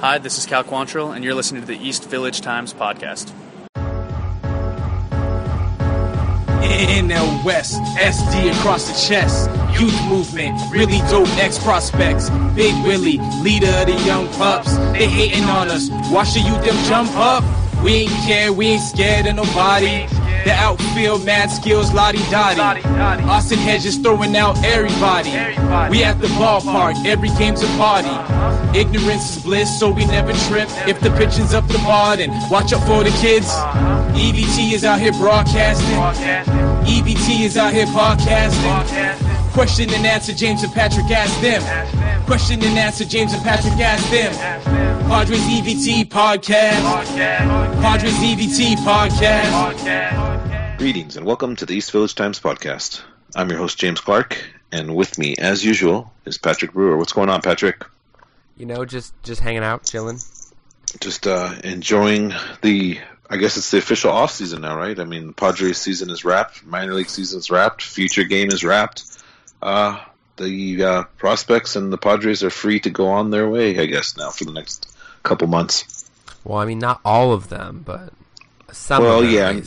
Hi, this is Cal Quantrill, and you're listening to the East Village Times podcast. NL West, SD across the chest. Youth movement, really dope ex prospects. Big Willie, leader of the young pups. They hating on us. The youth them jump up. We ain't care, we ain't scared of nobody. The outfield, mad skills, lottie dottie. Austin Hedges throwing out everybody. We at the ballpark, every game's a party. Ignorance is bliss, so we never trip. If the pitching's up the bar, then watch out for the kids. EBT is out here broadcasting. EBT is out here podcasting. Question and answer, James and Patrick ask them. Question and answer, James and Patrick ask them. Padres EBT podcast. Padres EBT podcast. Greetings and welcome to the East Village Times podcast. I'm your host James Clark, and with me, as usual, is Patrick Brewer. What's going on, Patrick? You know, just just hanging out, chilling. Just uh, enjoying the. I guess it's the official off season now, right? I mean, Padres season is wrapped, minor league season is wrapped, future game is wrapped. Uh, the uh, prospects and the Padres are free to go on their way, I guess, now for the next couple months. Well, I mean, not all of them, but some. Well, of them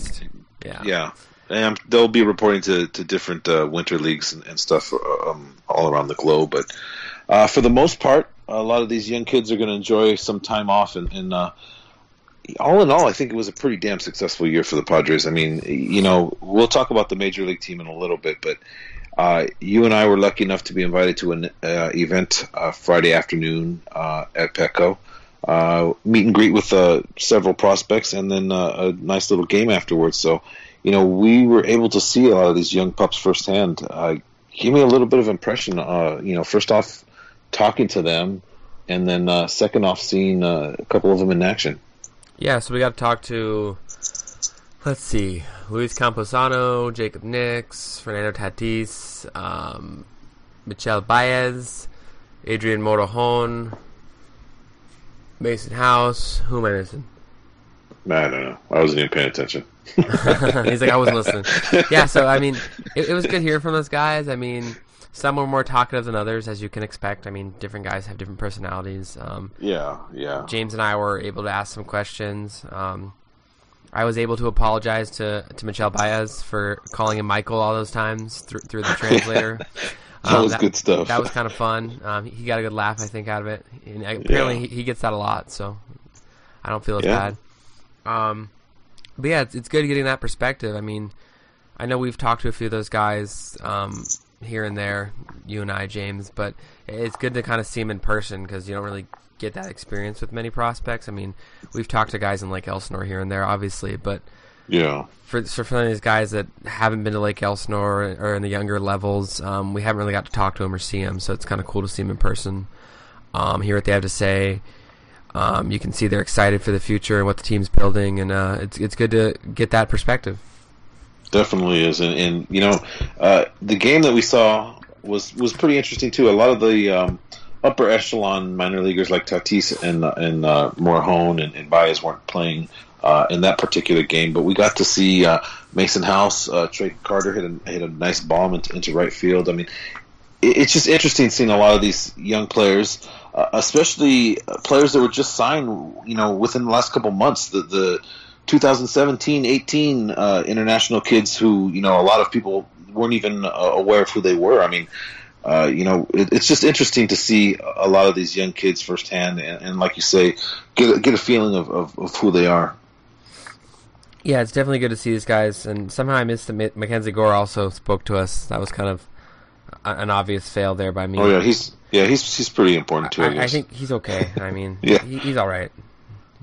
yeah, yeah, Yeah, and they'll be reporting to, to different uh, winter leagues and, and stuff uh, um, all around the globe. But uh, for the most part, a lot of these young kids are going to enjoy some time off. And, and uh, all in all, I think it was a pretty damn successful year for the Padres. I mean, you know, we'll talk about the major league team in a little bit, but uh, you and I were lucky enough to be invited to an uh, event uh, Friday afternoon uh, at Petco. Uh, meet and greet with uh, several prospects, and then a nice little game afterwards. So, you know, we were able to see a lot of these young pups firsthand. Give me a little bit of impression. You know, first off, talking to them, and then uh, second off, seeing uh, a couple of them in action. Yeah, so we got to talk to. Let's see, Luis Campusano, Jacob Nix, Fernando Tatis, um, Michel Baez, Adrian Morejon, Mason House. Who am I missing? I don't know. I wasn't even paying attention. He's like, I wasn't listening. Yeah, so I mean, it, it was good hearing from those guys. I mean, some were more talkative than others, as you can expect. I mean, different guys have different personalities. Um, Yeah, yeah. James and I were able to ask some questions. Um, I was able to apologize to to Michel Baez for calling him Michael all those times through through the translator. That was good stuff. That was kind of fun. Um, he got a good laugh, I think, out of it. And apparently, Yeah. he, he gets that a lot, so I don't feel as Yeah. bad. Um, but yeah, it's, it's good getting that perspective. I mean, I know we've talked to a few of those guys um, here and there, you and I, James, but it's good to kind of see them in person because you don't really get that experience with many prospects. I mean, we've talked to guys in Lake Elsinore here and there, obviously, but Yeah. for for some of these guys that haven't been to Lake Elsinore or, or in the younger levels, um, we haven't really got to talk to them or see them, so it's kind of cool to see them in person. Um, hear what they have to say. Um, you can see they're excited for the future and what the team's building, and uh, it's it's good to get that perspective. Definitely is, and, and you know, uh, the game that we saw was was pretty interesting too. A lot of the um, upper echelon minor leaguers like Tatis and and uh, Morejon and, and Baez weren't playing uh, in that particular game, but we got to see uh, Mason House, uh, Trey Carter hit a hit a nice bomb into, into right field. I mean, it, it's just interesting seeing a lot of these young players, uh, especially uh, players that were just signed, you know, within the last couple months. The the 2017-18 uh, international kids who you know a lot of people weren't even uh, aware of who they were. I mean, uh, you know, it, it's just interesting to see a lot of these young kids firsthand, and, and like you say, get a, get a feeling of, of, of who they are. Yeah, it's definitely good to see these guys, and somehow I missed that Mackenzie Gore also spoke to us. That was kind of an obvious fail there by me. Oh yeah, he's yeah he's he's pretty important too. I, I, I think he's okay. I mean, Yeah. he, he's all right.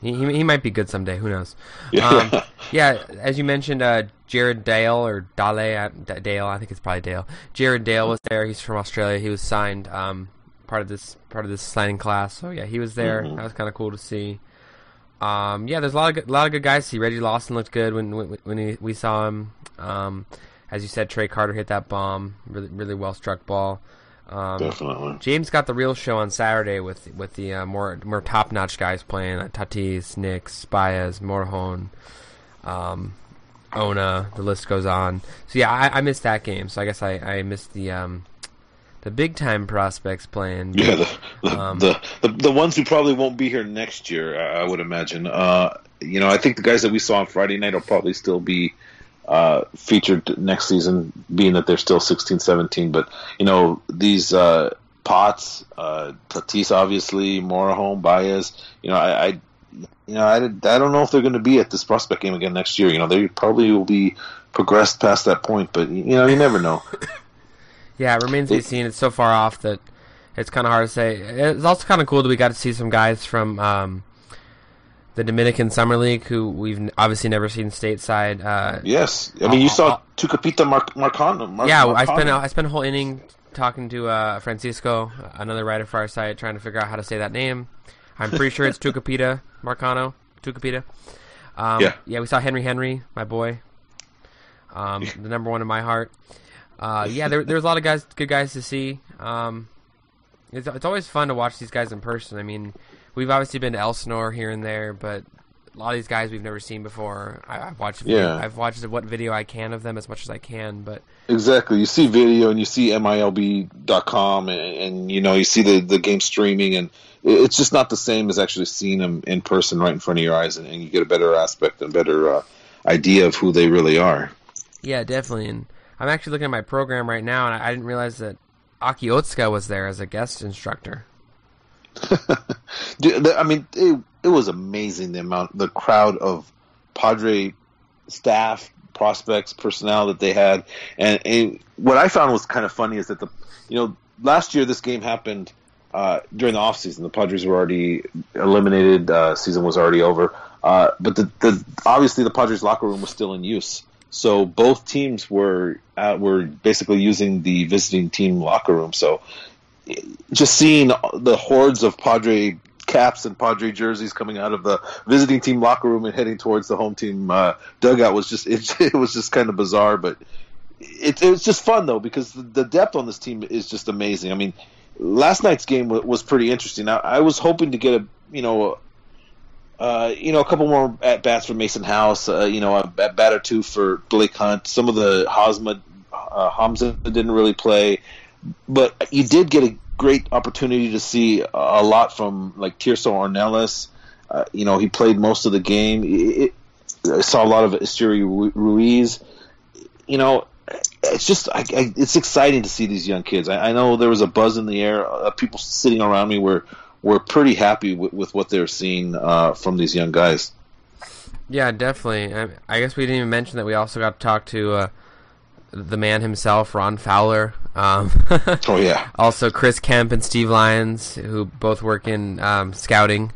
He, he he might be good someday. Who knows? Yeah. Um, yeah, as you mentioned, uh, Jarryd Dale or Dale uh, D- Dale. I think it's probably Dale. Jarryd Dale was there. He's from Australia. He was signed um, part of this part of this signing class. So yeah, he was there. Mhm. That was kind of cool to see. Um, yeah, there's a lot of good, lot of good guys to see. Reggie Lawson looked good when when, when he, we saw him. Um, as you said, Trey Carter hit that bomb. Really really well struck ball. Um, Definitely. James got the real show on Saturday with with the uh, more more top notch guys playing uh, Tatis, Nix, Baez, Morejon, um, Ona. The list goes on. So yeah, I, I missed that game. So I guess I, I missed the um, the big time prospects playing. Yeah, the the, Um, the the the ones who probably won't be here next year, I I would imagine. Uh, you know, I think the guys that we saw on Friday night will probably still be uh, featured next season, being that they're still 16, 17. But you know, these uh, Potts, uh, Tatis, obviously, Morejon, Baez. You know, I, I you know, I, I don't know if they're going to be at this prospect game again next year. You know, they probably will be progressed past that point, but you know, you never know. Yeah, it remains to be seen. It's so far off that it's kind of hard to say. It's also kind of cool that we got to see some guys from um, the Dominican Summer League who we've obviously never seen stateside. Uh, Yes, I mean, you saw Tucupita Mar- Marcano. Mar- yeah, I spent I spent a whole inning talking to uh, Francisco, another writer for our site, trying to figure out how to say that name. I'm pretty sure it's Tucupita Marcano. Tucupita. Um, Yeah. Yeah, we saw Henry Henry, my boy. Um, the number one in my heart. Uh, yeah, there, there's a lot of guys, good guys to see. Um, it's, it's always fun to watch these guys in person. I mean, we've obviously been to Elsinore here and there, but a lot of these guys we've never seen before. I, I've watched, Yeah. I've watched what video I can of them as much as I can, but Exactly. You see video and you see MILB.com and, and you know you see the, the game streaming and it's just not the same as actually seeing them in person right in front of your eyes and, and you get a better aspect and better uh, idea of who they really are. Yeah, definitely. And I'm actually looking at my program right now, and I, I didn't realize that Aki Otsuka was there as a guest instructor. I mean, it, it was amazing the amount, the crowd of Padre staff, prospects, personnel that they had, and, what I found was kind of funny is that the, you know, last year this game happened uh, during the off season. The Padres were already eliminated, uh, season was already over, uh, but the, the obviously the Padres locker room was still in use. So both teams were uh, were basically using the visiting team locker room. So just seeing the hordes of Padre caps and Padre jerseys coming out of the visiting team locker room and heading towards the home team uh, dugout was just it, it was just kind of bizarre, but it, it was just fun though because the, depth on this team is just amazing. I mean, last night's game was, pretty interesting. I, I was hoping to get a you know. Uh, you know, a couple more at bats for Mason House. Uh, you know, a at bat or two for Blake Hunt. Some of the Hosma, uh, Hamza didn't really play but you did get a great opportunity to see a lot from like Tirso Ornelas. Uh, you know, he played most of the game. I saw a lot of Esteury Ruiz. You know, it's just I, I, it's exciting to see these young kids. I, I know there was a buzz in the air. Uh, people sitting around me were were pretty happy with, with what they're seeing uh, from these young guys. Yeah, definitely. I, I guess we didn't even mention that we also got to talk to uh, the man himself, Ron Fowler. Um, Oh yeah, also, Chris Kemp and Steve Lyons, who both work in um, scouting.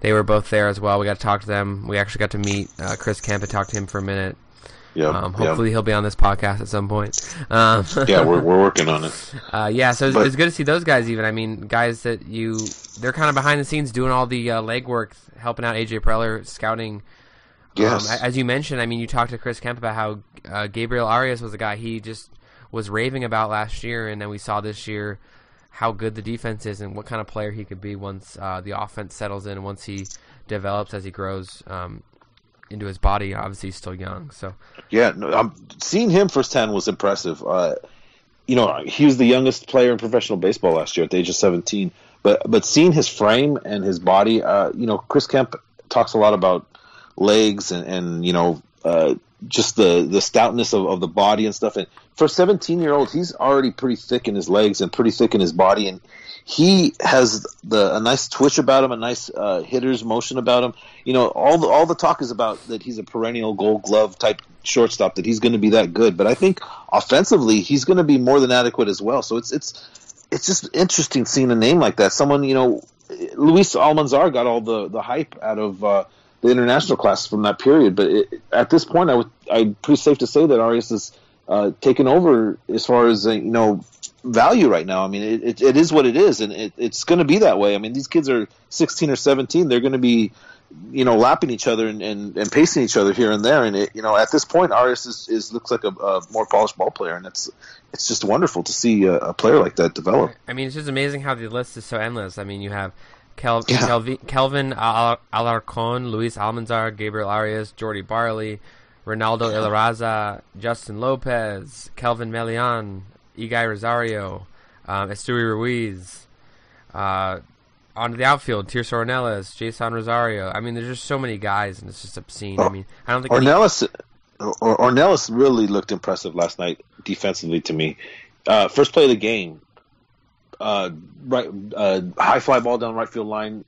They were both there as well. We got to talk to them. We actually got to meet uh, Chris Kemp and talk to him for a minute. yeah, Um, hopefully, he'll be on this podcast at some point. Um, yeah. We're we're working on it. Uh, yeah, so it's, But- it's good to see those guys. Even I mean, guys that you they're kind of behind the scenes doing all the uh, legwork, helping out AJ Preller scouting. Yes. Um, as you mentioned, I mean, you talked to Chris Kemp about how uh, Gabriel Arias was a guy he just was raving about last year, and then we saw this year how good the defense is and what kind of player he could be once uh, the offense settles in, and once he develops as he grows um, into his body. Obviously, he's still young, so Yeah, no, um, seeing him firsthand was impressive. Uh, you know, he was the youngest player in professional baseball last year at the age of 17. But but seeing his frame and his body, uh, you know, Chris Kemp talks a lot about legs and, and you know, uh, just the, the stoutness of, of the body and stuff. And for a 17 year old, he's already pretty thick in his legs and pretty thick in his body. And he has the a nice twitch about him, a nice uh, hitter's motion about him. You know, all the all the talk is about that he's a perennial Gold Glove type shortstop, that he's going to be that good. But I think offensively, he's going to be more than adequate as well. So it's it's it's just interesting seeing a name like that. Someone you know, Luis Almanzar got all the the hype out of. Uh, the international class from that period, but it, at this point, I would, I'm pretty safe to say that Arias is uh, taken over as far as uh, you know value right now. I mean, it, it, it is what it is, and it, it's going to be that way. I mean, these kids are 16 or 17; they're going to be, you know, lapping each other and, and, and pacing each other here and there. And it, you know, at this point, Arias is, is looks like a, a more polished ball player, and it's it's just wonderful to see a, a player like that develop. I mean, it's just amazing how the list is so endless. I mean, you have Kel- Yeah. Kelvi- Kelvin Al- Alarcon, Luis Almanzar, Gabriel Arias, Jordy Barley, Ronaldo Ilaraza, Justin Lopez, Kelvin Melian, Eguy Rosario, um, Ruiz, uh, onto the outfield, Tirso Ornelas, Jeisson Rosario. I mean, there's just so many guys, and it's just obscene. I mean, I don't think any- Ornelas, or, Ornelas really looked impressive last night defensively to me. Uh, first play of the game, uh, right, uh, high fly ball down right field line,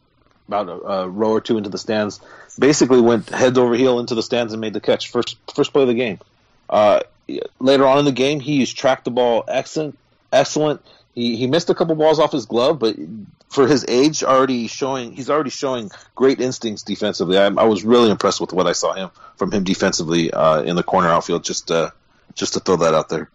about a, a row or two into the stands. Basically, went head over heel into the stands and made the catch. First, first play of the game. Uh, later on in the game, he's tracked the ball excellent, excellent. He he missed a couple balls off his glove, but for his age, already showing he's already showing great instincts defensively. I, I was really impressed with what I saw him from him defensively uh, in the corner outfield. Just uh, just to throw that out there.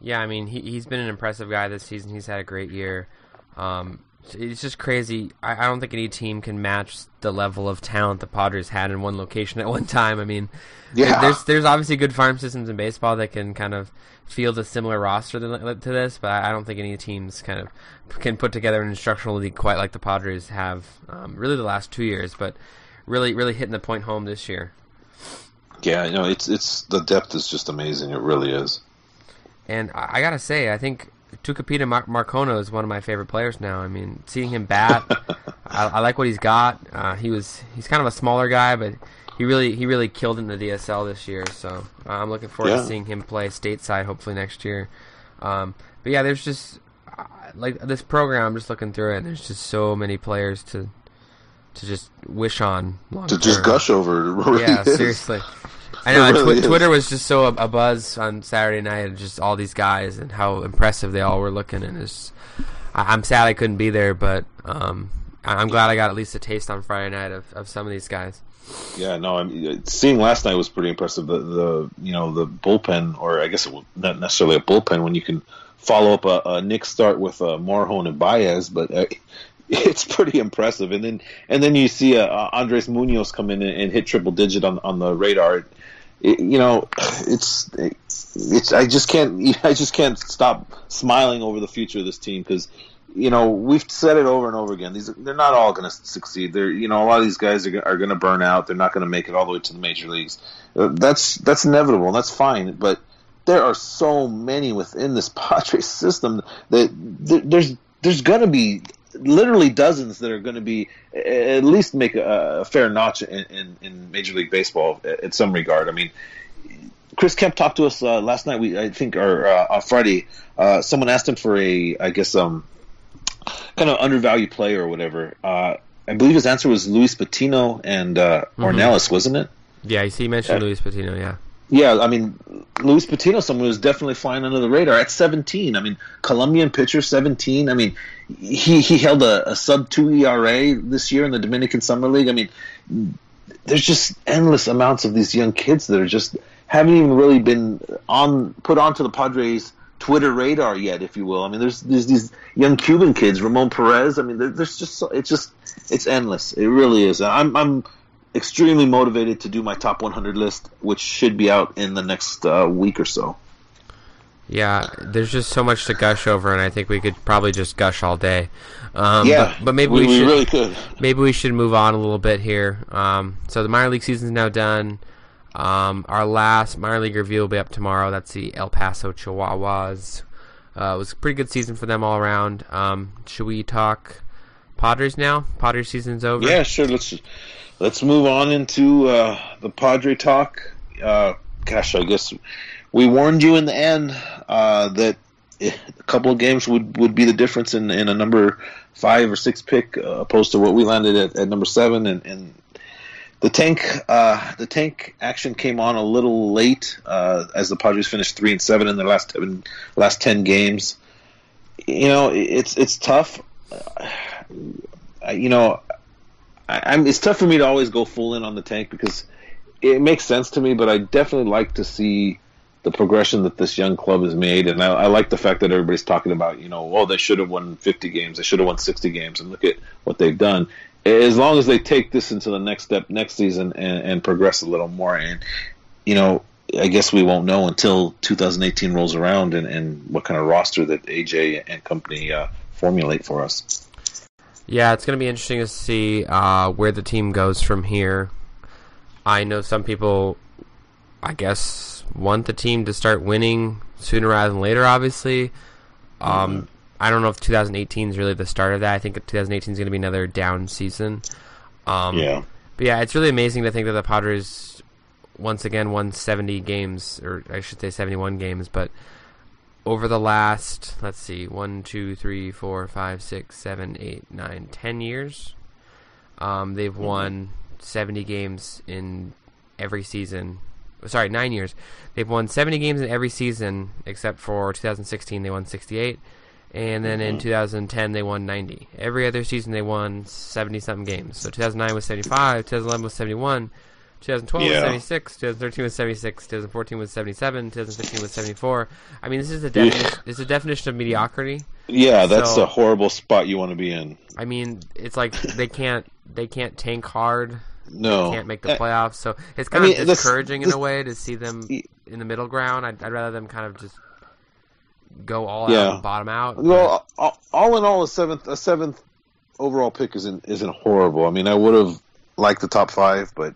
Yeah, I mean, he, he's been an impressive guy this season. He's had a great year. Um, it's just crazy. I, I don't think any team can match the level of talent the Padres had in one location at one time. I mean, Yeah. there's there's obviously good farm systems in baseball that can kind of field a similar roster to, to this, but I I don't think any teams kind of can put together an instructional league quite like the Padres have. Um, really, the last two years, but really, really hitting the point home this year. Yeah, you know, it's it's the depth is just amazing. It really is. And I, I gotta say, I think Tucupita Mar- Marcano is one of my favorite players now. I mean, seeing him bat, I, I like what he's got. Uh, he was he's kind of a smaller guy, but he really he really killed in the DSL this year. So uh, I'm looking forward Yeah. to seeing him play stateside hopefully next year. Um, but yeah, there's just uh, like this program. I'm just looking through it. and There's just so many players to to just wish on. long To just gush over. Really Yeah, is. seriously. I know. Really is. Twitter was just so a, buzz on Saturday night, and just all these guys and how impressive they all were looking. And it's, I, I'm sad I couldn't be there, but um, I- I'm glad I got at least a taste on Friday night of, of some of these guys. Yeah, no, I mean, seeing last night was pretty impressive. The, the you know the bullpen, or I guess it was not necessarily a bullpen when you can follow up a, a Nix start with uh, Morejon and Baez, but uh, it's pretty impressive. And then and then you see uh, Andres Munoz come in and, and hit triple digit on on the radar. It, you know, it's it's I just can't I just can't stop smiling over the future of this team because you know we've said it over and over again. These they're not all going to succeed. They're you know a lot of these guys are, are going to burn out. They're not going to make it all the way to the major leagues. Uh, That's that's inevitable. and That's fine. But there are so many within this Padres system that th- there's there's going to be literally dozens that are going to be at least make a, a fair notch in, in, in Major League Baseball at, at some regard. I mean, Chris Kemp talked to us uh, last night. We I think or uh, on Friday. Uh, someone asked him for a I guess um kind of undervalued player or whatever. Uh, I believe his answer was Luis Patino and uh, Ornelas, wasn't it? Yeah, you mentioned. Luis Patino. Yeah, Yeah, I mean, Luis Patino, someone who's definitely flying under the radar at 17. I mean, Colombian pitcher, 17. I mean, he he held a, a sub two ERA this year in the Dominican Summer League. I mean, there's just endless amounts of these young kids that are just haven't even really been on put onto the Padres Twitter radar yet, if you will. I mean, there's there's these young Cuban kids, Ramon Perez. I mean, there, there's just it's just it's endless. It really is. I'm I'm extremely motivated to do my top 100 list, which should be out in the next uh, week or so. yeah. There's just so much to gush over, and I think we could probably just gush all day. Um, yeah, but, but maybe we, we, we should really could. maybe we should move on a little bit here. Um, so the minor league season's now done. Um, our last minor league review will be up tomorrow. That's the El Paso Chihuahuas. Uh, it was a pretty good season for them all around. Um, should we talk Padres now? Padres season's over. Yeah, sure. Let's let's move on into uh, the Padre talk. Uh, gosh, I guess we warned you in the end uh, that a couple of games would, would be the difference in, in a number five or six pick uh, opposed to what we landed at, at number seven, and, and the tank uh, the tank action came on a little late uh, as the Padres finished three and seven in their last last ten games. You know, it's it's tough. Uh, you know, I, I'm, it's tough for me to always go full in on the tank because it makes sense to me, but I definitely like to see the progression that this young club has made, and I, I like the fact that everybody's talking about, you know, well, they should have won 50 games, they should have won 60 games, and look at what they've done. As long as they take this into the next step next season and, and progress a little more, and you know, I guess we won't know until 2018 rolls around and, and what kind of roster that AJ and company uh, formulate for us. Yeah, it's going to be interesting to see uh, where the team goes from here. I know some people, I guess, want the team to start winning sooner rather than later. Obviously, um, I don't know if 2018 is really the start of that. I think 2018 is going to be another down season. Um, Yeah. But yeah, it's really amazing to think that the Padres once again won 70 games, or I should say 71 games, but over the last, let's see, one, two, three, four, five, six, seven, eight, nine, ten years, um, they've won 70 games in every season. Sorry, nine years. They've won 70 games in every season except for 2016. They won 68, and then in 2010 they won 90. Every other season they won 70 something games. So 2009 was 75, 2011 was 71. 2012 was Yeah. 76, 2013 was 76, 2014 was 77, 2015 was 74. I mean, this is a definition. This is a definition of mediocrity. Yeah, that's So- a horrible spot you want to be in. I mean, it's like they can't they can't tank hard. No, they can't make the Uh, playoffs. So it's kind I mean, of this- discouraging in a way to see them in the middle ground. I'd, I'd rather them kind of just go all out Yeah. and bottom out. Well, all, all in all, a seventh a seventh overall pick isn't isn't horrible. I mean, I would have liked the top five, but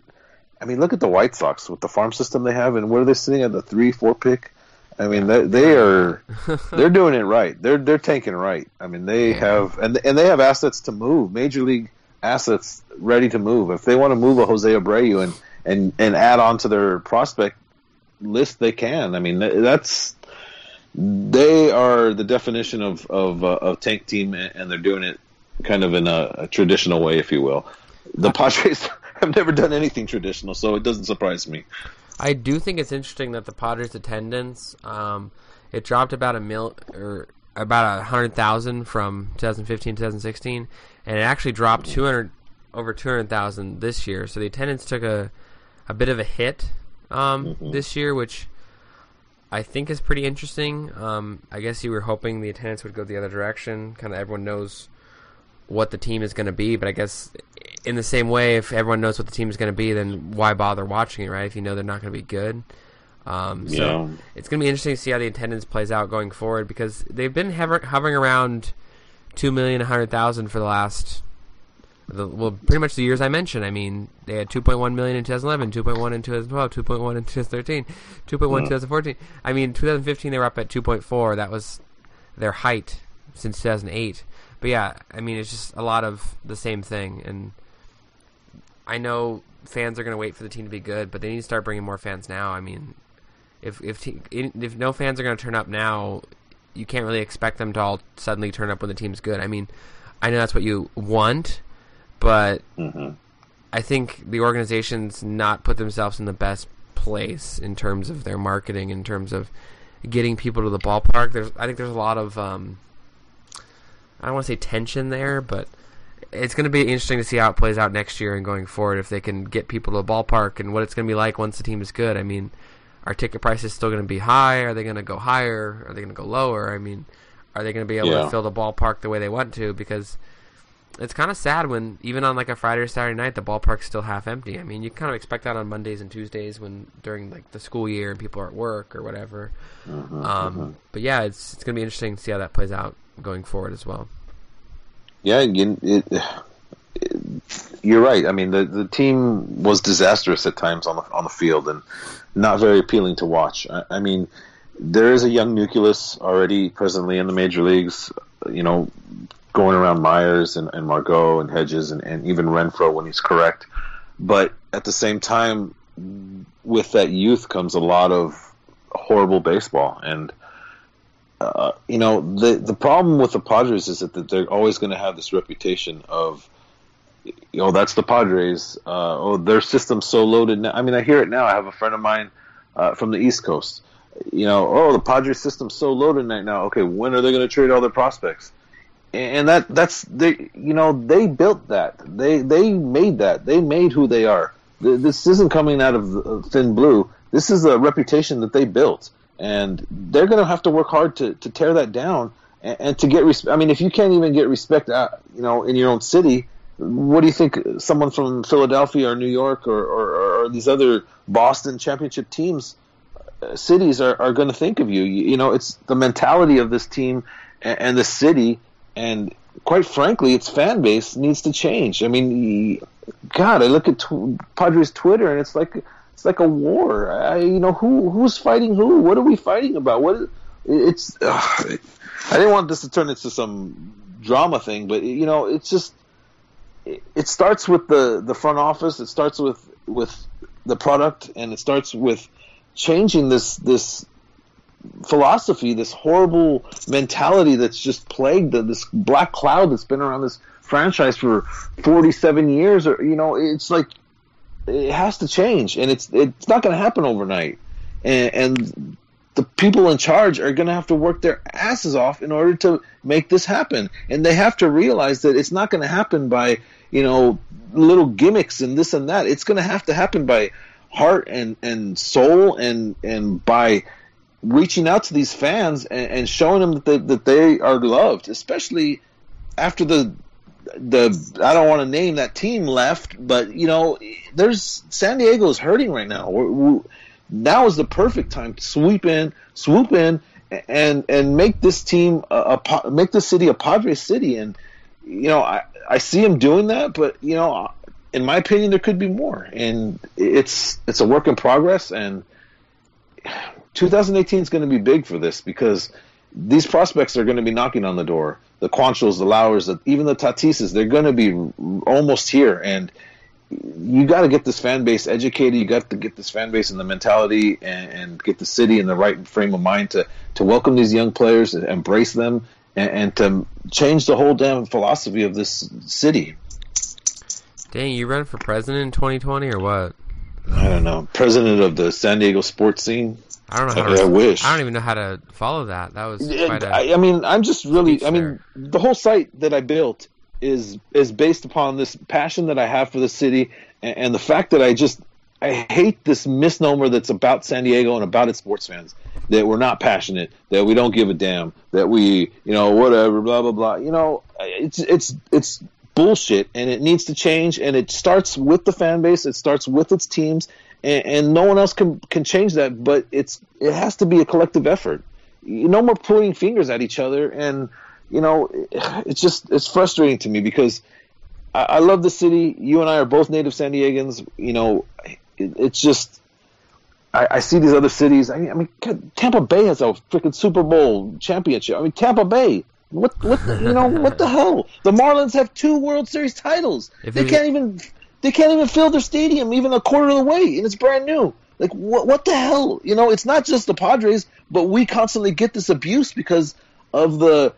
I mean, look at the White Sox with the farm system they have, and where they're sitting at the three four pick. I mean, they, they are they're doing it right. They're they're tanking right. I mean, they Yeah. have and and they have assets to move, major league assets ready to move. If they want to move a Jose Abreu and and and add on to their prospect list, they can. I mean, that's they are the definition of of uh, of tank team, and they're doing it kind of in a, a traditional way, if you will. The Padres have never done anything traditional, so it doesn't surprise me. I do think it's interesting that the Padres attendance um, it dropped about a mil or about a hundred thousand from 2015 2016, and it actually dropped 200 over 200,000 this year. So the attendance took a a bit of a hit um, this year, which I think is pretty interesting. Um, I guess you were hoping the attendance would go the other direction. Kind of everyone knows what the team is going to be, but I guess in the same way, if everyone knows what the team is going to be, then why bother watching it, right? If you know they're not going to be good. Um, so Yeah. it's going to be interesting to see how the attendance plays out going forward because they've been hover- hovering around two million, hundred thousand for the last. The, well, pretty much the years I mentioned. I mean, they had 2.1 million in 2011, 2.1 in 2012, 2.1 in 2013, 2.1 in 2014. I mean, 2015 they were up at 2.4. That was their height since 2008. But yeah, I mean, it's just a lot of the same thing. And I know fans are going to wait for the team to be good, but they need to start bringing more fans now. I mean, if if te- if no fans are going to turn up now, you can't really expect them to all suddenly turn up when the team's good. I mean, I know that's what you want, but Mhm. I think the organization's not put themselves in the best place in terms of their marketing, in terms of getting people to the ballpark. There's, I think there's a lot of, um, I don't want to say tension there, but it's going to be interesting to see how it plays out next year and going forward. If they can get people to the ballpark and what it's going to be like once the team is good. I mean, are ticket prices still going to be high? Are they going to go higher? Are they going to go lower? I mean, are they going to be able Yeah. to fill the ballpark the way they want to? Because it's kind of sad when even on like a Friday or Saturday night the ballpark's still half empty. I mean, you kind of expect that on Mondays and Tuesdays when during like the school year and people are at work or whatever. um, But yeah, it's it's gonna be interesting to see how that plays out going forward as well. Yeah, you, it, it, you're right. I mean, the the team was disastrous at times on the on the field and not very appealing to watch. I, I mean, there is a young nucleus already presently in the major leagues. You know, going around Myers and, and Margot and Hedges and, and even Renfro when he's correct. But at the same time, with that youth comes a lot of horrible baseball and uh, you know the the problem with the Padres is that, they're always going to have this reputation of you know that's the Padres uh, oh their system's so loaded now. I mean I hear it now. I have a friend of mine uh, from the East Coast. You know oh the Padres system's so loaded right now. Okay when are they going to trade all their prospects? And that that's they you know they built that. They they made that. They made who they are. This isn't coming out of thin blue. This is a reputation that they built and they're going to have to work hard to, to tear that down and, and to get respect. I mean, if you can't even get respect, uh, you know, in your own city, what do you think someone from Philadelphia or New York or, or, or these other Boston championship teams, uh, cities are, are going to think of you? you? You know, it's the mentality of this team and, and the city, and quite frankly, its fan base needs to change. I mean, God, I look at Padres Twitter and it's like it's like a war. I, you know, who who's fighting who? What are we fighting about? What it's. Uh, I didn't want this to turn into some drama thing, but you know, it's just. It, it starts with the the front office. It starts with with the product, and it starts with changing this this philosophy, this horrible mentality that's just plagued the, this black cloud that's been around this franchise for 47 years or you know it's like it has to change and it's it's not going to happen overnight. And, and the people in charge are going to have to work their asses off in order to make this happen. And they have to realize that it's not going to happen by you know little gimmicks and this and that. It's going to have to happen by heart and and soul and and by reaching out to these fans and, and showing them that they, that they are loved especially after the the I don't want to name that team left, but you know, there's San Diego is hurting right now. We're, we're, now is the perfect time to sweep in, swoop in, and and make this team a, a make the city a Padres city. And you know, I I see him doing that, but you know, in my opinion, there could be more. And it's it's a work in progress. And 2018 is going to be big for this because these prospects are going to be knocking on the door. The Quantrills, the Lauers, the, even the Tatises, they're going to be almost here. And you got to get this fan base educated. You got to get this fan base in the mentality and, and, get the city in the right frame of mind to, to welcome these young players, embrace them, and, and to change the whole damn philosophy of this city. Dang, you run for president in 2020 or what? I don't know. President of the San Diego sports scene. I don't know how. To, I wish. I don't even know how to follow that. That was. Quite a I, I mean, I'm just really. I mean, the whole site that I built is is based upon this passion that I have for the city and, and the fact that I just I hate this misnomer that's about San Diego and about its sports fans that we're not passionate, that we don't give a damn, that we, you know, whatever, blah blah blah. You know, it's it's it's bullshit, and it needs to change. And it starts with the fan base. It starts with its teams, and, and no one else can can change that. But it's it has to be a collective effort. No more pointing fingers at each other, and you know, it's just it's frustrating to me because I, I love the city. You and I are both native San Diegans. You know, it, it's just. I, I, see these other cities. I mean, I mean, Tampa Bay has a freaking Super Bowl championship. I mean, Tampa Bay. What what you know what the hell? The Marlins have two World Series titles. If they can't even they can't even fill their stadium even a quarter of the way, and it's brand new. Like what what the hell? You know, it's not just the Padres, but we constantly get this abuse because of the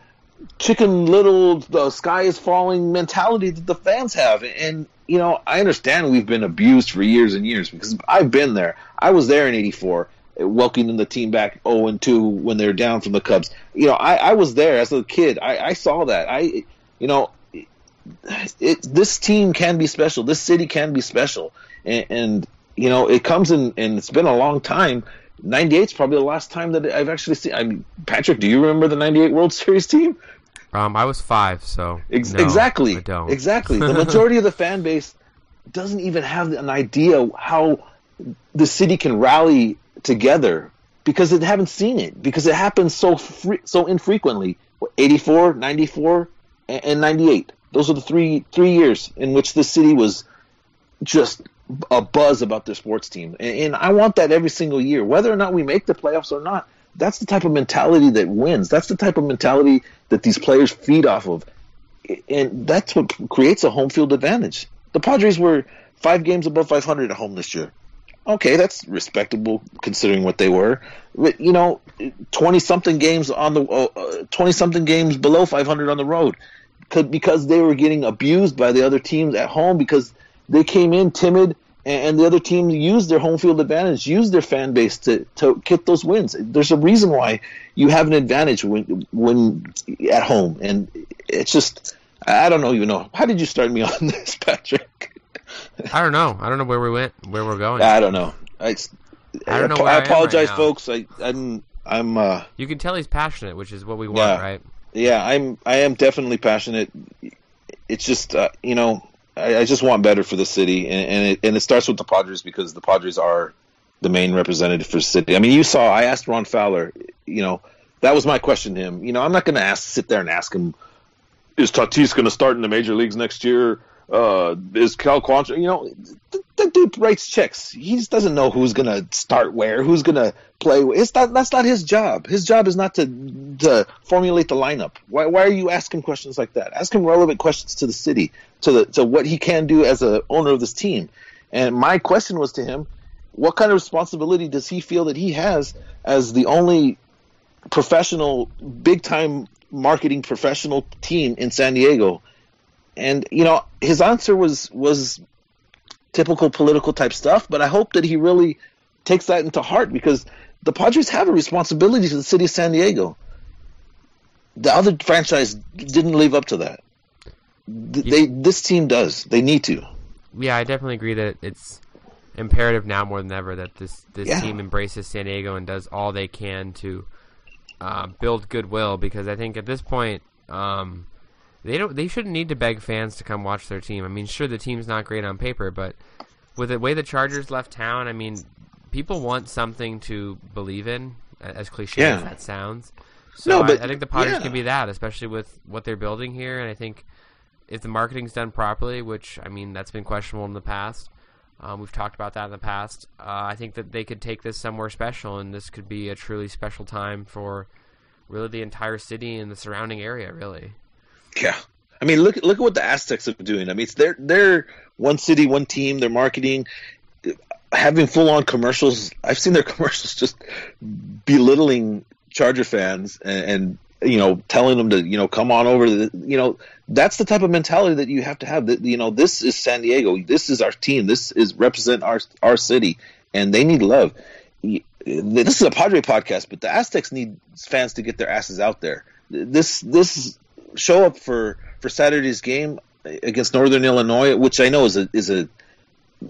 chicken little the sky is falling mentality that the fans have and you know i understand we've been abused for years and years because i've been there i was there in 84 eh, welcoming the team back 0 and 2 when they're down from the Cubs. You know, I, I was there as a kid. I, I saw that. I, you know, it, this team can be special. This city can be special, and, and you know, it comes in, and it's been a long time. 98 is probably the last time that I've actually seen. I mean, Patrick, do you remember the 98 World Series team? Um, I was five, so Ex- no, exactly, I don't. exactly. The majority of the fan base doesn't even have an idea how the city can rally together because they haven't seen it because it happens so free, so infrequently 84 94 and 98 those are the three three years in which the city was just a buzz about their sports team. And, and I want that every single year. Whether or not we make the playoffs or not that's the type of mentality that wins. That's the type of mentality that these players feed off of. And that's what creates a home field advantage. The Padres were five games above 500 at home this year. Okay, that's respectable considering what they were. But, you know, twenty something games on the twenty uh, something games below five hundred on the road, because they were getting abused by the other teams at home because they came in timid. And the other team used their home field advantage, used their fan base to, to get those wins. There's a reason why you have an advantage when when at home, and it's just I don't know. You know, how did you start me on this, Patrick? I don't know. I don't know where we went, where we're going. I don't know. I, I don't know. I, I apologize, right folks. I, I'm, I'm. Uh, you can tell he's passionate, which is what we want, yeah, right? Yeah, I'm. I am definitely passionate. It's just, uh, you know, I, I, just want better for the city, and, and it, and it starts with the Padres because the Padres are the main representative for the city. I mean, you saw. I asked Ron Fowler. You know, that was my question to him. You know, I'm not going to ask, sit there and ask him, is Tatis going to start in the major leagues next year? Uh, is Cal Quantrill? You know, th- that dude writes checks. He just doesn't know who's gonna start where, who's gonna play. It's not that's not his job. His job is not to to formulate the lineup. Why why are you asking questions like that? Ask him relevant questions to the city, to the to what he can do as a owner of this team. And my question was to him, what kind of responsibility does he feel that he has as the only professional, big time marketing professional team in San Diego? And you know, his answer was was typical political type stuff, but I hope that he really takes that into heart because the Padres have a responsibility to the city of San Diego. The other franchise didn't live up to that. They this team does. They need to. Yeah, I definitely agree that it's imperative now more than ever that this this Yeah. team embraces San Diego and does all they can to uh, build goodwill. Because I think at this point, um, they don't they shouldn't need to beg fans to come watch their team. I mean, sure the team's not great on paper, but with the way the Chargers left town, I mean, people want something to believe in. As cliche as that sounds. So No, I- but- I, think the Padres yeah. can be that, especially with what they're building here. And I think if the marketing's done properly, which I mean that's been questionable in the past, um, we've talked about that in the past. Uh, I think that they could take this somewhere special, and this could be a truly special time for really the entire city and the surrounding area. Really, Yeah. I mean, look look at what the Aztecs are doing. I mean, it's they're they're one city, one team. They're marketing, having full on commercials. I've seen their commercials just belittling Charger fans and, and you know telling them to you know come on over. The, you know that's the type of mentality that you have to have. That you know this is San Diego. This is our team. This is represent our our city, and they need love. This is a Padre podcast, but the Aztecs need fans to get their asses out there. This this show up for for Saturday's game against Northern Illinois, which I know is a is a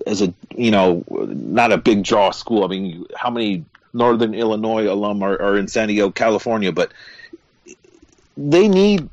is a you know not a big draw school. I mean, how many Northern Illinois alum are, are in San Diego, California? But they need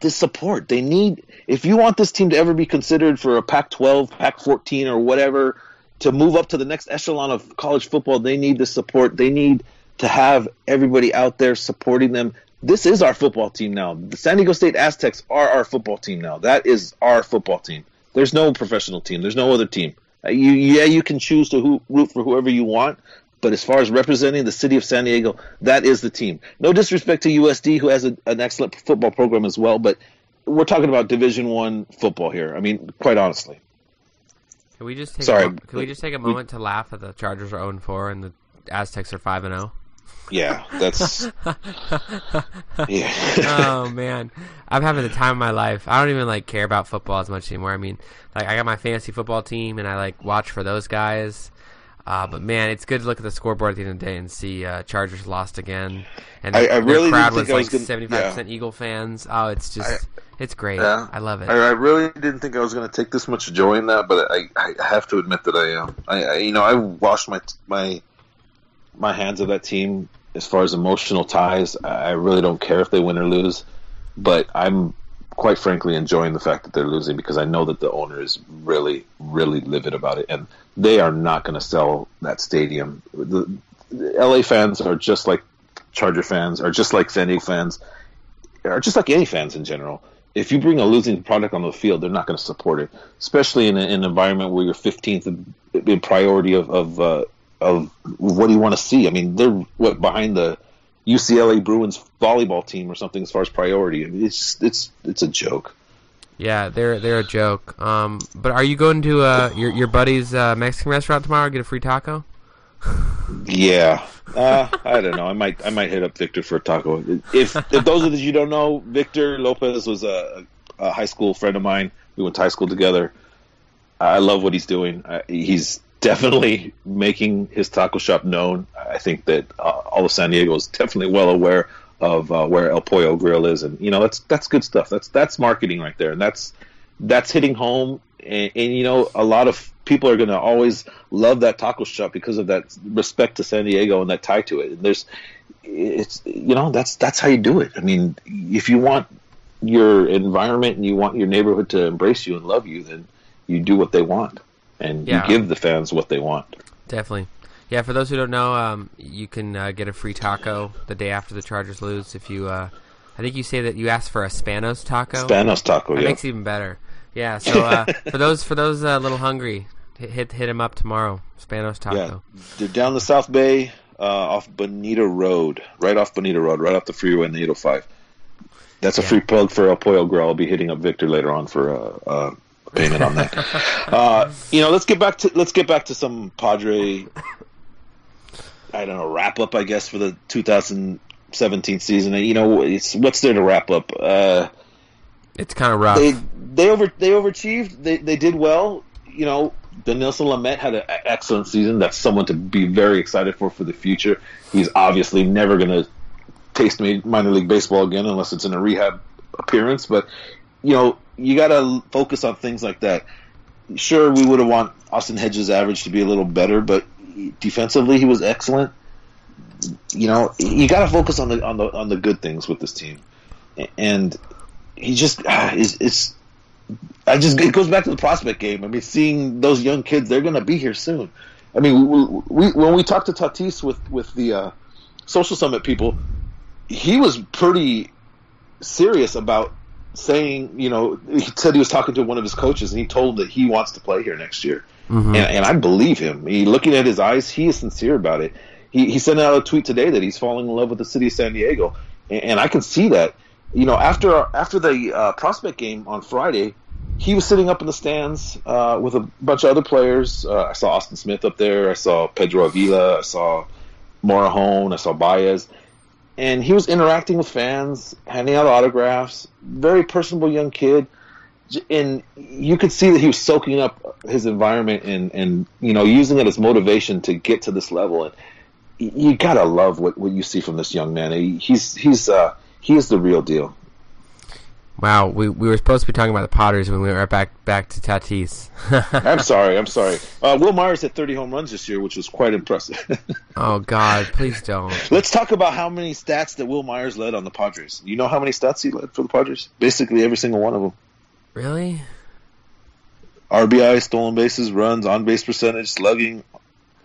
the support. They need if you want this team to ever be considered for a Pac-12, Pac-14, or whatever to move up to the next echelon of college football. They need the support. They need to have everybody out there supporting them. This is our football team now. The San Diego State Aztecs are our football team now. That is our football team. There's no professional team. There's no other team. Uh, You, yeah, you can choose to who, root for whoever you want, but as far as representing the city of San Diego, that is the team. No disrespect to USD, who has a, an excellent football program as well, but we're talking about Division One football here. I mean, quite honestly. can we just take Sorry, a, can we just take a we- moment to laugh that the Chargers are 0 4 and the Aztecs are 5 and oh? 0? Yeah, that's yeah. oh man, I'm having the time of my life. I don't even like care about football as much anymore. I mean, like I got my fantasy football team, and I like watch for those guys. Uh, but man, it's good to look at the scoreboard at the end of the day and see uh, Chargers lost again, and I- the, I the really crowd didn't was think I was like seventy five percent Eagle fans. Oh, it's just it's great. Yeah. I love it. I, I really didn't think I was going to take this much joy in that, but I, I have to admit that I am. I, I you know I washed my my my hands of that team as far as emotional ties. I really don't care if they win or lose, but I'm quite frankly enjoying the fact that they're losing because I know that the owner is really really livid about it, and they are not going to sell that stadium. The, the LA fans are just like Charger fans, are just like San Diego fans, or just like any fans in general if you bring a losing product on the field, they're not going to support it, especially in, a, in an environment where you're 15th in, in priority of of, uh, of what do you want to see. I mean, they're what behind the UCLA Bruins volleyball team or something as far as priority. I mean, it's it's it's a joke. Yeah, they're they're a joke. Um, but are you going to uh, your your buddy's uh, Mexican restaurant tomorrow? Get a free taco? Yeah, uh, I don't know. I might I might hit up Victor for a taco. If if those of you don't know, Victor Lopez was a, a high school friend of mine. We went to high school together. I love what he's doing. Uh, he's definitely making his taco shop known. I think that uh, all of San Diego is definitely well aware of uh, where El Pollo Grill is, and you know that's that's good stuff. That's that's marketing right there, and that's that's hitting home. And, and you know, a lot of people are going to always love that taco shop because of that respect to San Diego and that tie to it. And there's, it's you know, that's that's how you do it. I mean, if you want your environment and you want your neighborhood to embrace you and love you, then you do what they want, and Yeah. you give the fans what they want. Definitely. Yeah, for those who don't know, um, you can uh, get a free taco the day after the Chargers lose if you. Uh, I think you say that you asked for a Spanos taco. Spanos taco, That yeah. makes it even better. Yeah. So uh, for those for those uh, a little hungry, Hit hit, him up tomorrow. Spanos Taco. Yeah, they're down the South Bay uh, off Bonita Road, right off Bonita Road, right off the freeway in the 805. That's a Yeah. free plug for El Pollo Grill. I'll be hitting up Victor later on for uh, payment on that. uh, you know, let's get back to let's get back to some Padre. I don't know wrap up, I guess, for the 2017 season. And, you know, it's what's there to wrap up? Uh, It's kind of rough. they they over they overachieved. They they did well. You know, Dinelson Lamet had an excellent season. That's someone to be very excited for for the future. He's obviously never going to taste minor league baseball again unless it's in a rehab appearance. But you know, you got to focus on things like that. Sure, we would have want Austin Hedges' average to be a little better, but defensively he was excellent. You know, you got to focus on the on the on the good things with this team, and he just ah, is it's I just it goes back to the prospect game. I mean, seeing those young kids, they're going to be here soon. I mean, we, we when we talked to Tatis with with the uh, social summit people, he was pretty serious about saying, you know, he said he was talking to one of his coaches and he told that he wants to play here next year. And, and I believe him. He, looking at his eyes, he is sincere about it. He, he sent out a tweet today that he's falling in love with the city of San Diego, and, and I can see that. You know, after after the uh, prospect game on Friday, he was sitting up in the stands uh, with a bunch of other players. Uh, I saw Austin Smith up there. I saw Pedro Avila. I saw Morejon. I saw Baez. And he was interacting with fans, handing out autographs. Very personable young kid. And you could see that he was soaking up his environment and, and you know, using it as motivation to get to this level. And you gotta love what, what you see from this young man. He, he's he's uh, he is the real deal. Wow, we we were supposed to be talking about the Potters when we went right back back to Tatis. I'm sorry, I'm sorry. Uh, Wil Myers hit 30 home runs this year, which was quite impressive. oh God, please don't. Let's talk about how many stats that Wil Myers led on the Padres. You know how many stats he led for the Padres? Basically every single one of them. Really? RBI, stolen bases, runs, on base percentage, slugging,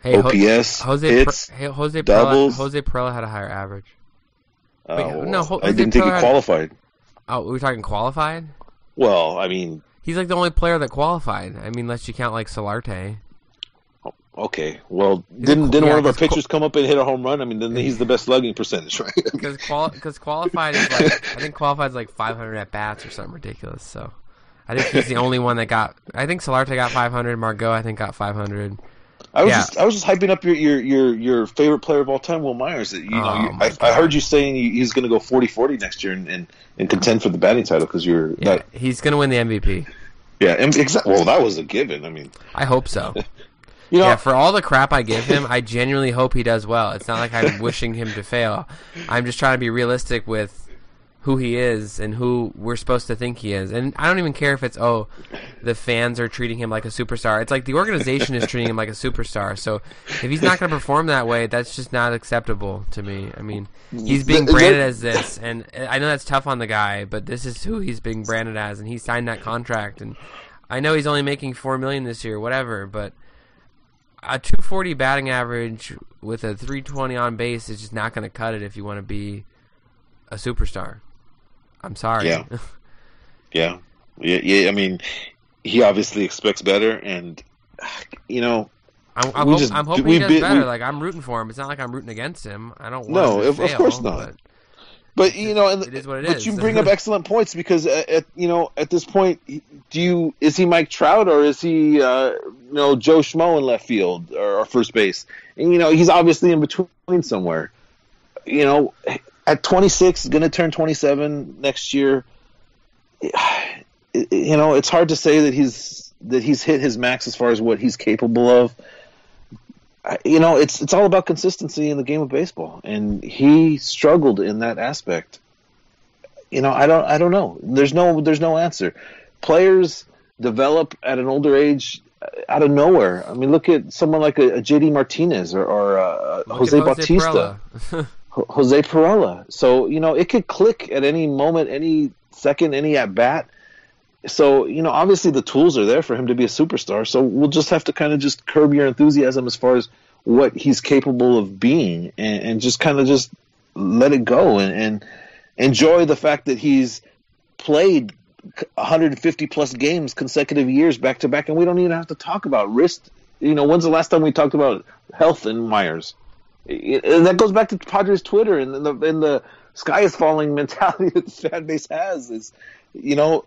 Hey, OPS, Jose hits, Pre- hey, Jose doubles. Jose Pirela had a higher average. uh, Wait, no, Ho- I didn't think he qualified. Oh, we were talking qualified. Well, I mean, He's like the only player that qualified. I mean, unless you count like Solarte. Oh, okay. Well, He's didn't a- didn't yeah, one of our pitchers come up and hit a home run? I mean, then he's the best slugging percentage, right? Because quali- qualified is like I think qualified is like 500 at bats or something ridiculous. So I think he's the only one that got. I think Solarte got 500. Margot I think got 500. I was Yeah. just I was just hyping up your, your your your favorite player of all time, Wil Myers. You know, Oh, you, I, I heard you saying he's going to go 40-40 next year and, and, and contend for the batting title because you're Yeah, that he's gonna win the MVP. yeah exactly. Well, that was a given. I mean, I hope so. you know, Yeah, for all the crap I give him, I genuinely hope he does well. It's not like I'm wishing him to fail. I'm just trying to be realistic with who he is and who we're supposed to think he is. And I don't even care if it's oh, the fans are treating him like a superstar. It's like the organization is treating him like a superstar. So if he's not going to perform that way, that's just not acceptable to me. I mean, he's being branded as this, and I know that's tough on the guy, but this is who he's being branded as, and he signed that contract. And I know he's only making four million this year, whatever, but a 240 batting average with a 320 on base is just not going to cut it if you want to be a superstar. I'm sorry. Yeah. yeah, yeah, yeah. I mean, he obviously expects better, and you know, I'm, I'm, hope- just- I'm hoping he does bit- better. we- like I'm rooting for him. It's not like I'm rooting against him. I don't want No, him to of- of fail, course not. but- But you know, and It is what it but is. you bring up excellent points because at, at you know at this point, do you is he Mike Trout or is he uh, you know Joe Schmo in left field or, or first base? And you know he's obviously in between somewhere. You know, at 26, going to turn 27 next year. You know, it's hard to say that he's that he's hit his max as far as what he's capable of. I- you know, it's it's all about consistency in the game of baseball, and he struggled in that aspect. You know, I don't I don't know. There's no there's no answer. Players develop at an older age uh, out of nowhere. I mean, look at someone like a, a JD Martinez or, or uh, Jose Bautista. Jose Pirela. So you know it could click at any moment, any second, any at bat. So you know, obviously the tools are there for him to be a superstar. So we'll just have to kind of just curb your enthusiasm as far as what he's capable of being, and, and just kind of just let it go and, and enjoy the fact that he's played 150 plus games consecutive years back to back, and we don't even have to talk about wrist. You know, when's the last time we talked about health in Myers? And that goes back to Padres Twitter and the and the sky is falling mentality that the fan base has. Is you know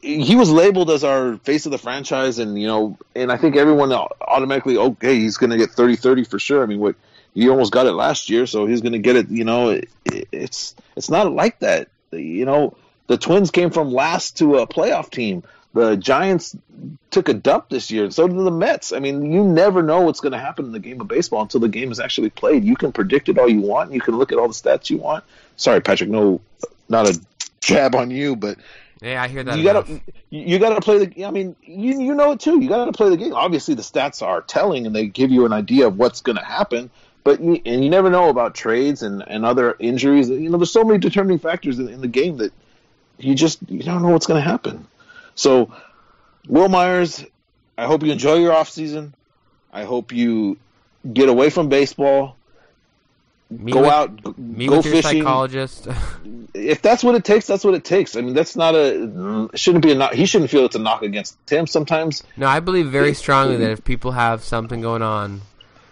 he was labeled as our face of the franchise, and you know, and I think everyone automatically, okay, he's going to get 30-30 for sure. I mean, what he almost got it last year, so he's going to get it. You know, it, it's it's not like that. You know, the Twins came from last to a playoff team. The Giants took a dump this year, and so did the Mets. I mean, you never know what's going to happen in the game of baseball until the game is actually played. You can predict it all you want. You can look at all the stats you want. Sorry, Patrick, no, not a jab on you, but yeah, I hear that. You gotta, you gotta play the. I mean, you you know it too. You gotta play the game. Obviously, the stats are telling, and they give you an idea of what's going to happen. But you, and you never know about trades and, and other injuries. You know, there's so many determining factors in, in the game that you just you don't know what's going to happen. So, Wil Myers, I hope you enjoy your off season. I hope you get away from baseball. Meet go with, out, meet go with your fishing. psychologist. if that's what it takes, that's what it takes. I mean, that's not a shouldn't be a knock. He shouldn't feel it's a knock against him. Sometimes, no, I believe very strongly that if people have something going on,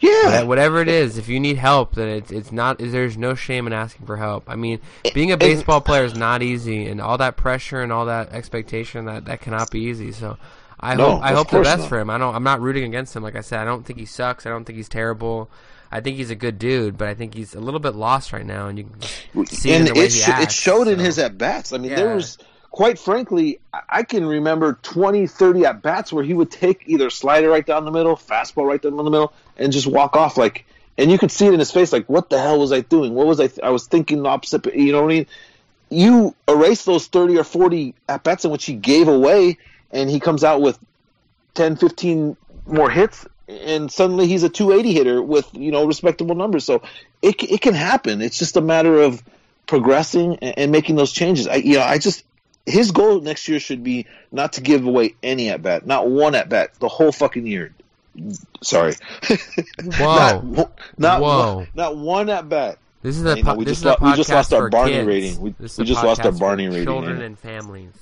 yeah, whatever it is, if you need help, then it's it's not. There's no shame in asking for help. I mean, being a baseball player is not easy, and all that pressure and all that expectation that that cannot be easy. So. I No, hope I hope the best not. for him. I don't. I'm not rooting against him. Like I said, I don't think he sucks. I don't think he's terrible. I think he's a good dude, but I think he's a little bit lost right now, and you can see it and the way it, he sh- it acts, showed in his at bats. I mean, Yeah. there was quite frankly, I- can remember 20, 30 at bats where he would take either slider right down the middle, fastball right down the middle, and just walk off like. And you could see it in his face, like, what the hell was I doing? What was I? Th- I was thinking the opposite. You know what I mean? You erase those thirty or forty at bats in which he gave away, and he comes out with 10, 15 more hits, and suddenly he's a 280 hitter with you know respectable numbers. So it it can happen. It's just a matter of progressing and, and making those changes. I you know I just his goal next year should be not to give away any at bat, not one at bat, the whole fucking year. Sorry. Whoa. not, not Whoa. One, not one at bat. This is a You know, we this just is a lo- we just lost our Barney kids. rating. We- we just lost our Barney rating, Children and families.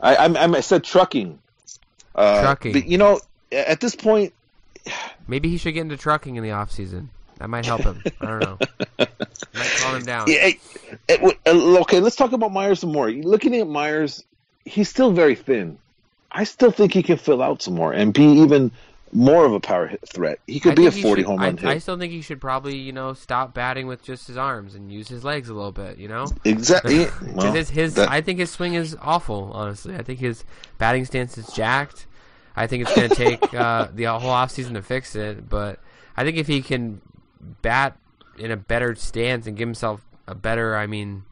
I I, I said trucking. Uh, Trucking. But you know, at this point, Maybe he should get into trucking in the off season. That might help him. I don't know. might calm him down. Yeah, it- it- uh, okay, let's talk about Myers some more. Looking at Myers, he's still very thin. I still think he can fill out some more and be even more of a power hit threat. He could I be a 40 should- home I, run I hit. still think he should probably, you know, stop batting with just his arms and use his legs a little bit. You know, Exactly. Well, his, his that- I think his swing is awful. Honestly, I think his batting stance is jacked. I think it's going to take uh, the whole offseason to fix it. But I think if he can bat in a better stance and give himself a better, I mean,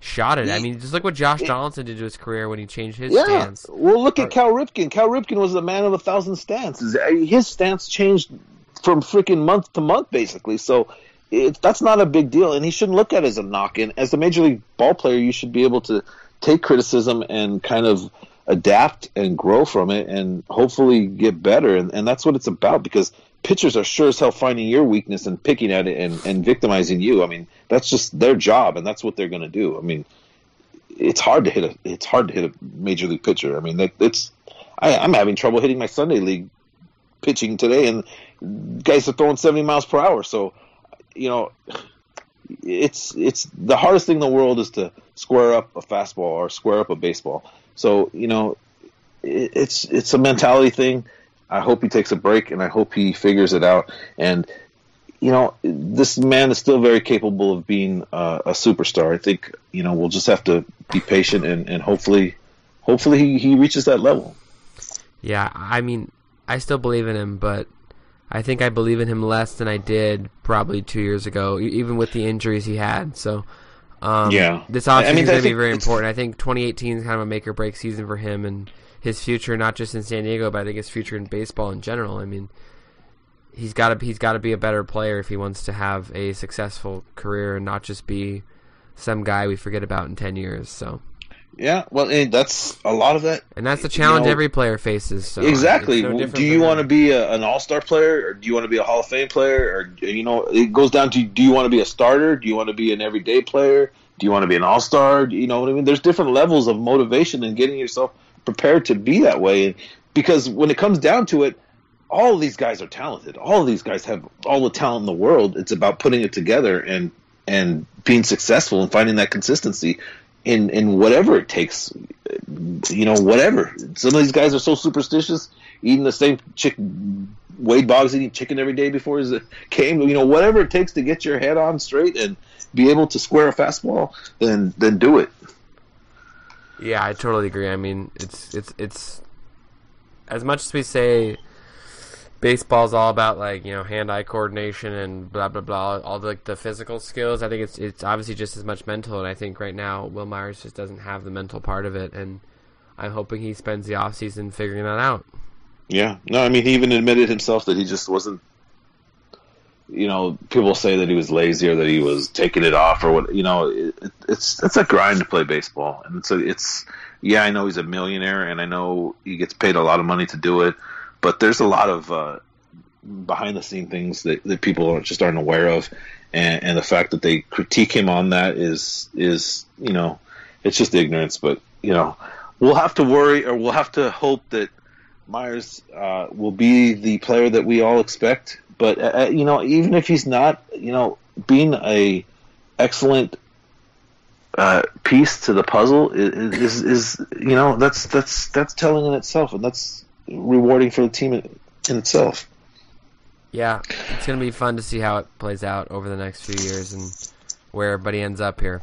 shot at it. I mean, just look what Josh Donaldson did to his career when he changed his yeah. stance. Well, look at uh, Cal Ripken. Cal Ripken was the man of a thousand stances. His stance changed from freaking month to month, basically. So it, that's not a big deal, and he shouldn't look at it as a knock. And as a major league ball player, you should be able to take criticism and kind of adapt and grow from it, and hopefully get better. And, and that's what it's about because pitchers are sure as hell finding your weakness and picking at it and, and victimizing you. I mean, that's just their job, and that's what they're going to do. I mean, it's hard to hit a it's hard to hit a major league pitcher. I mean, that, it's I, I'm having trouble hitting my Sunday league pitching today, and guys are throwing 70 miles per hour. So, you know, it's it's the hardest thing in the world is to square up a fastball or square up a baseball. So, you know, it, it's it's a mentality thing. I hope he takes a break, and I hope he figures it out. And you know, this man is still very capable of being uh, a superstar. I think you know we'll just have to be patient and, and hopefully, hopefully he, he reaches that level. Yeah, I mean, I still believe in him, but I think I believe in him less than I did probably two years ago, even with the injuries he had. So, um, Yeah. this I- I mean, is going to be very important. I think 2018 is kind of a make or break season for him and his future, not just in San Diego, but I think his future in baseball in general. I mean, he's got to he's got to be a better player if he wants to have a successful career and not just be some guy we forget about in 10 years. So, Yeah, well, and that's a lot of that. and that's the You challenge know, every player faces. So exactly. no do you want to be a, an all star player, or do you want to be a Hall of Fame player, or you know, it goes down to do you want to be a starter? Do you want to be an everyday player? Do you want to be an all star? You know what I mean? There's different levels of motivation and getting yourself prepared to be that way. Because when it comes down to it, all these guys are talented. All these guys have all the talent in the world. It's about putting it together and and being successful and finding that consistency in in whatever it takes. You know, whatever. Some of these guys are so superstitious, eating the same chick. Wade Boggs eating chicken every day before his game. You know, whatever it takes to get your head on straight and be able to square a fastball, then then do it. Yeah, I totally agree. I mean, it's it's it's as much as we say baseball's all about like you know hand-eye coordination and blah blah blah, all the like, the physical skills. I think it's it's obviously just as much mental, and I think right now Wil Myers just doesn't have the mental part of it, and I'm hoping he spends the off season figuring that out. Yeah, no, I mean he even admitted himself that he just wasn't. You know, people say that he was lazy or that he was taking it off or what. You know, it, it's it's a grind to play baseball, and so it's yeah. I know he's a millionaire, and I know he gets paid a lot of money to do it, but there's a lot of uh, behind the scene things that, that people just aren't aware of, and, and the fact that they critique him on that is is you know, it's just ignorance. But you know, we'll have to worry or we'll have to hope that Myers uh, will be the player that we all expect. But uh, uh, you know, even if he's not, you know, being a excellent uh, piece to the puzzle is, is, is you know that's that's that's telling in itself, and that's rewarding for the team in, in itself. Yeah, it's gonna be fun to see how it plays out over the next few years and where everybody ends up here.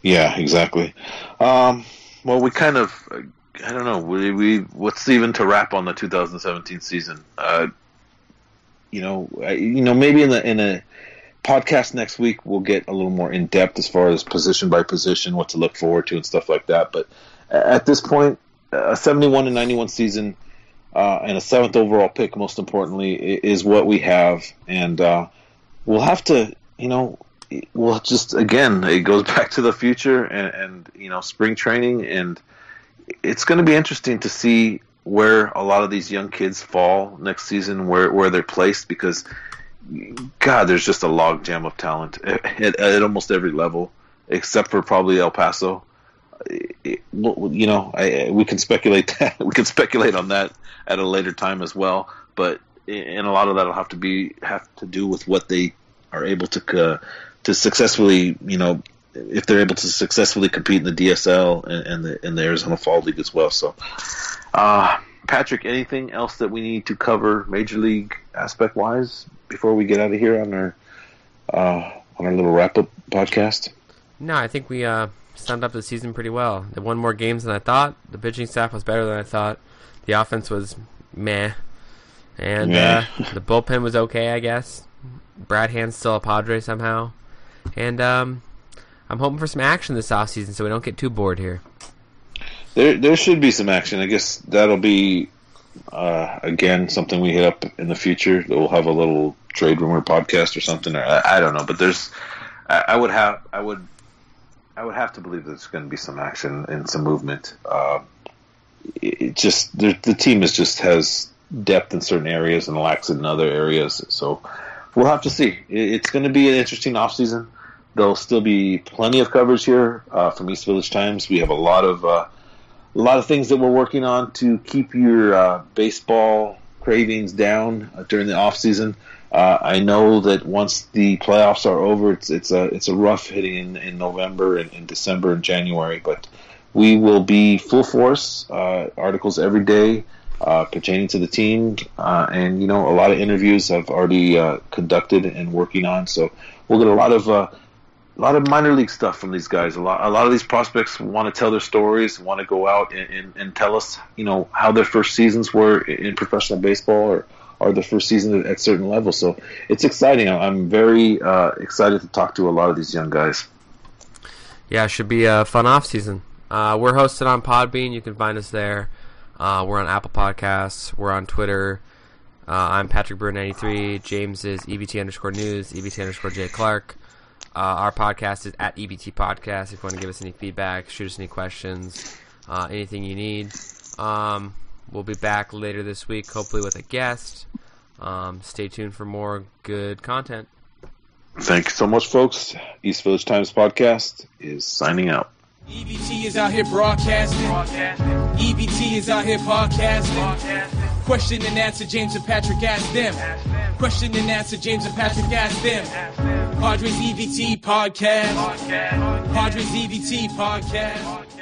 Yeah, exactly. Um, well, we kind of I don't know. We, we what's even to wrap on the 2017 season? Uh, you know, you know, maybe in the in a podcast next week we'll get a little more in depth as far as position by position, what to look forward to, and stuff like that. But at this point, a 71 and 91 season uh, and a seventh overall pick, most importantly, is what we have, and uh, we'll have to, you know, we'll just again, it goes back to the future and, and you know, spring training and it's going to be interesting to see where a lot of these young kids fall next season, where where they're placed, because God, there's just a logjam of talent at, at, almost every level, except for probably El Paso. It, you know, I, we can speculate that we can speculate on that at a later time as well, but and a lot of that will have to be have to do with what they are able to uh, to successfully, you know, if they're able to successfully compete in the DSL and, and the in the Arizona Fall League as well. So, uh, Patrick, anything else that we need to cover major league aspect wise before we get out of here on our uh, on our little wrap up podcast? No, I think we uh, summed up the season pretty well. They won more games than I thought. The pitching staff was better than I thought. The offense was meh, and uh, the bullpen was okay, I guess. Brad Hand's still a Padre somehow, and um, I'm hoping for some action this offseason so we don't get too bored here. There, there should be some action. I guess that'll be uh, again something we hit up in the future. We'll have a little trade rumor podcast or something. Or I, I don't know, but there's. I, I, would have. I would. I would have to believe there's going to be some action and some movement. Uh, it just the, the team is just has depth in certain areas and lacks in other areas. So we'll have to see. It's going to be an interesting offseason. There'll still be plenty of coverage here uh, from East Village Times. We have a lot of uh, a lot of things that we're working on to keep your uh, baseball cravings down uh, during the off season. Uh, I know that once the playoffs are over, it's it's a it's a rough hitting in, in November and in December and January, but we will be full force uh, articles every day uh, pertaining to the team, uh, and you know a lot of interviews I've already conducted and working on. So we'll get a lot of a lot of minor league stuff from these guys. A lot, a lot of these prospects want to tell their stories, want to go out and, and, and tell us, you know, how their first seasons were in professional baseball or, or their first season at, certain levels. So it's exciting. I'm very uh, excited to talk to a lot of these young guys. Yeah, it should be a fun off season. Uh, we're hosted on Podbean. You can find us there. Uh, we're on Apple Podcasts. We're on Twitter. Uh, I'm Patrick Brewer 93. James is EBT underscore news, EBT underscore J Clark. Uh, our podcast is at EBT Podcast. If you want to give us any feedback, shoot us any questions, uh, anything you need. Um, we'll be back later this week, hopefully with a guest. Um, stay tuned for more good content. Thanks so much, folks. East Village Times podcast is signing out. EBT is out here broadcasting. EBT is out here podcasting. Question and answer, James and Patrick ask them. Question and answer, James and Patrick ask them. Padres EBT podcast. Padres EBT podcast.